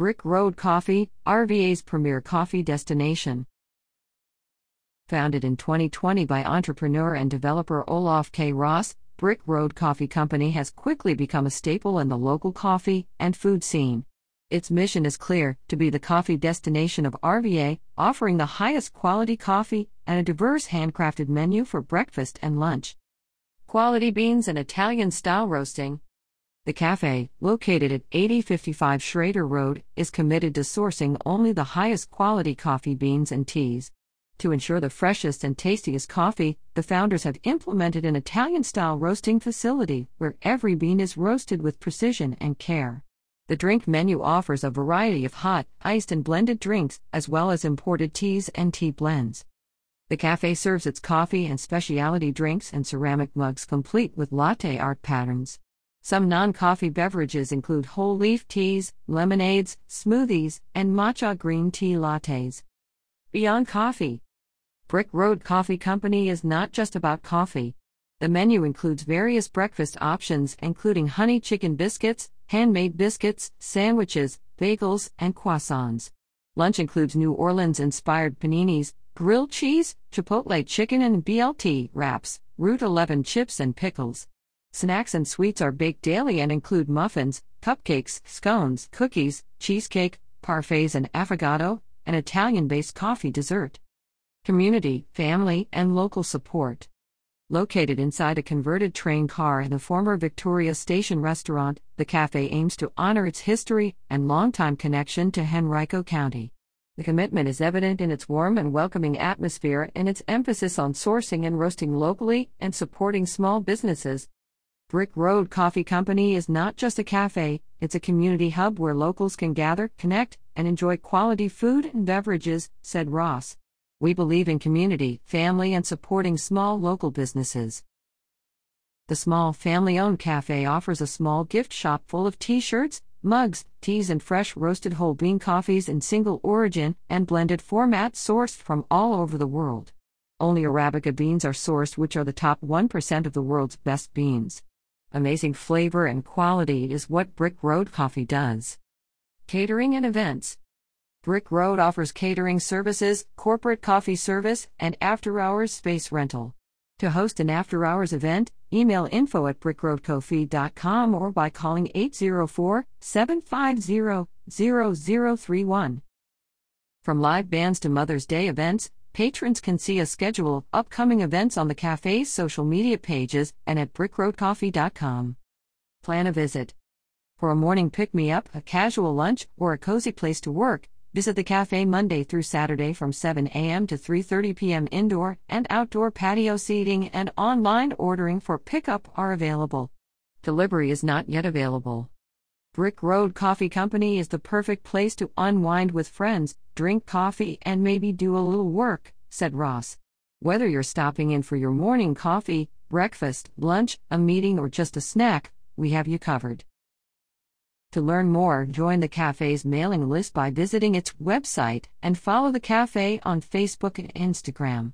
Brick Road Coffee, RVA's premier coffee destination. Founded in 2020 by entrepreneur and developer Olaf K. Ross, Brick Road Coffee Company has quickly become a staple in the local coffee and food scene. Its mission is clear to be the coffee destination of RVA, offering the highest quality coffee and a diverse handcrafted menu for breakfast and lunch. Quality beans and Italian style roasting. The cafe, located at 8055 Shrader Road, is committed to sourcing only the highest quality coffee beans and teas. To ensure the freshest and tastiest coffee, the founders have implemented an Italian style roasting facility where every bean is roasted with precision and care. The drink menu offers a variety of hot, iced, and blended drinks, as well as imported teas and tea blends. The cafe serves its coffee and specialty drinks and ceramic mugs complete with latte art patterns. Some non coffee beverages include whole leaf teas, lemonades, smoothies, and matcha green tea lattes. Beyond coffee, Brick Road Coffee Company is not just about coffee. The menu includes various breakfast options, including honey chicken biscuits, handmade biscuits, sandwiches, bagels, and croissants. Lunch includes New Orleans inspired paninis, grilled cheese, chipotle chicken, and BLT wraps, Route 11 chips, and pickles. Snacks and sweets are baked daily and include muffins, cupcakes, scones, cookies, cheesecake, parfaits, and affogato, an Italian based coffee dessert community, family, and local support. Located inside a converted train car in the former Victoria Station restaurant, the cafe aims to honor its history and longtime connection to Henrico County. The commitment is evident in its warm and welcoming atmosphere and its emphasis on sourcing and roasting locally and supporting small businesses. Brick Road Coffee Company is not just a cafe, it's a community hub where locals can gather, connect, and enjoy quality food and beverages, said Ross. We believe in community, family, and supporting small local businesses. The small family owned cafe offers a small gift shop full of t shirts, mugs, teas, and fresh roasted whole bean coffees in single origin and blended format sourced from all over the world. Only Arabica beans are sourced, which are the top 1% of the world's best beans. Amazing flavor and quality is what Brick Road Coffee does. Catering and events. Brick Road offers catering services, corporate coffee service, and after hours space rental. To host an after hours event, email info at brickroadcoffee.com or by calling 804 750 0031. From live bands to Mother's Day events, patrons can see a schedule of upcoming events on the cafe's social media pages and at brickroadcoffee.com. Plan a visit. For a morning pick me up, a casual lunch, or a cozy place to work, Visit the cafe Monday through Saturday from 7 a.m. to 3:30 p.m. Indoor and outdoor patio seating and online ordering for pickup are available. Delivery is not yet available. Brick Road Coffee Company is the perfect place to unwind with friends, drink coffee, and maybe do a little work, said Ross. Whether you're stopping in for your morning coffee, breakfast, lunch, a meeting, or just a snack, we have you covered. To learn more, join the cafe's mailing list by visiting its website and follow the cafe on Facebook and Instagram.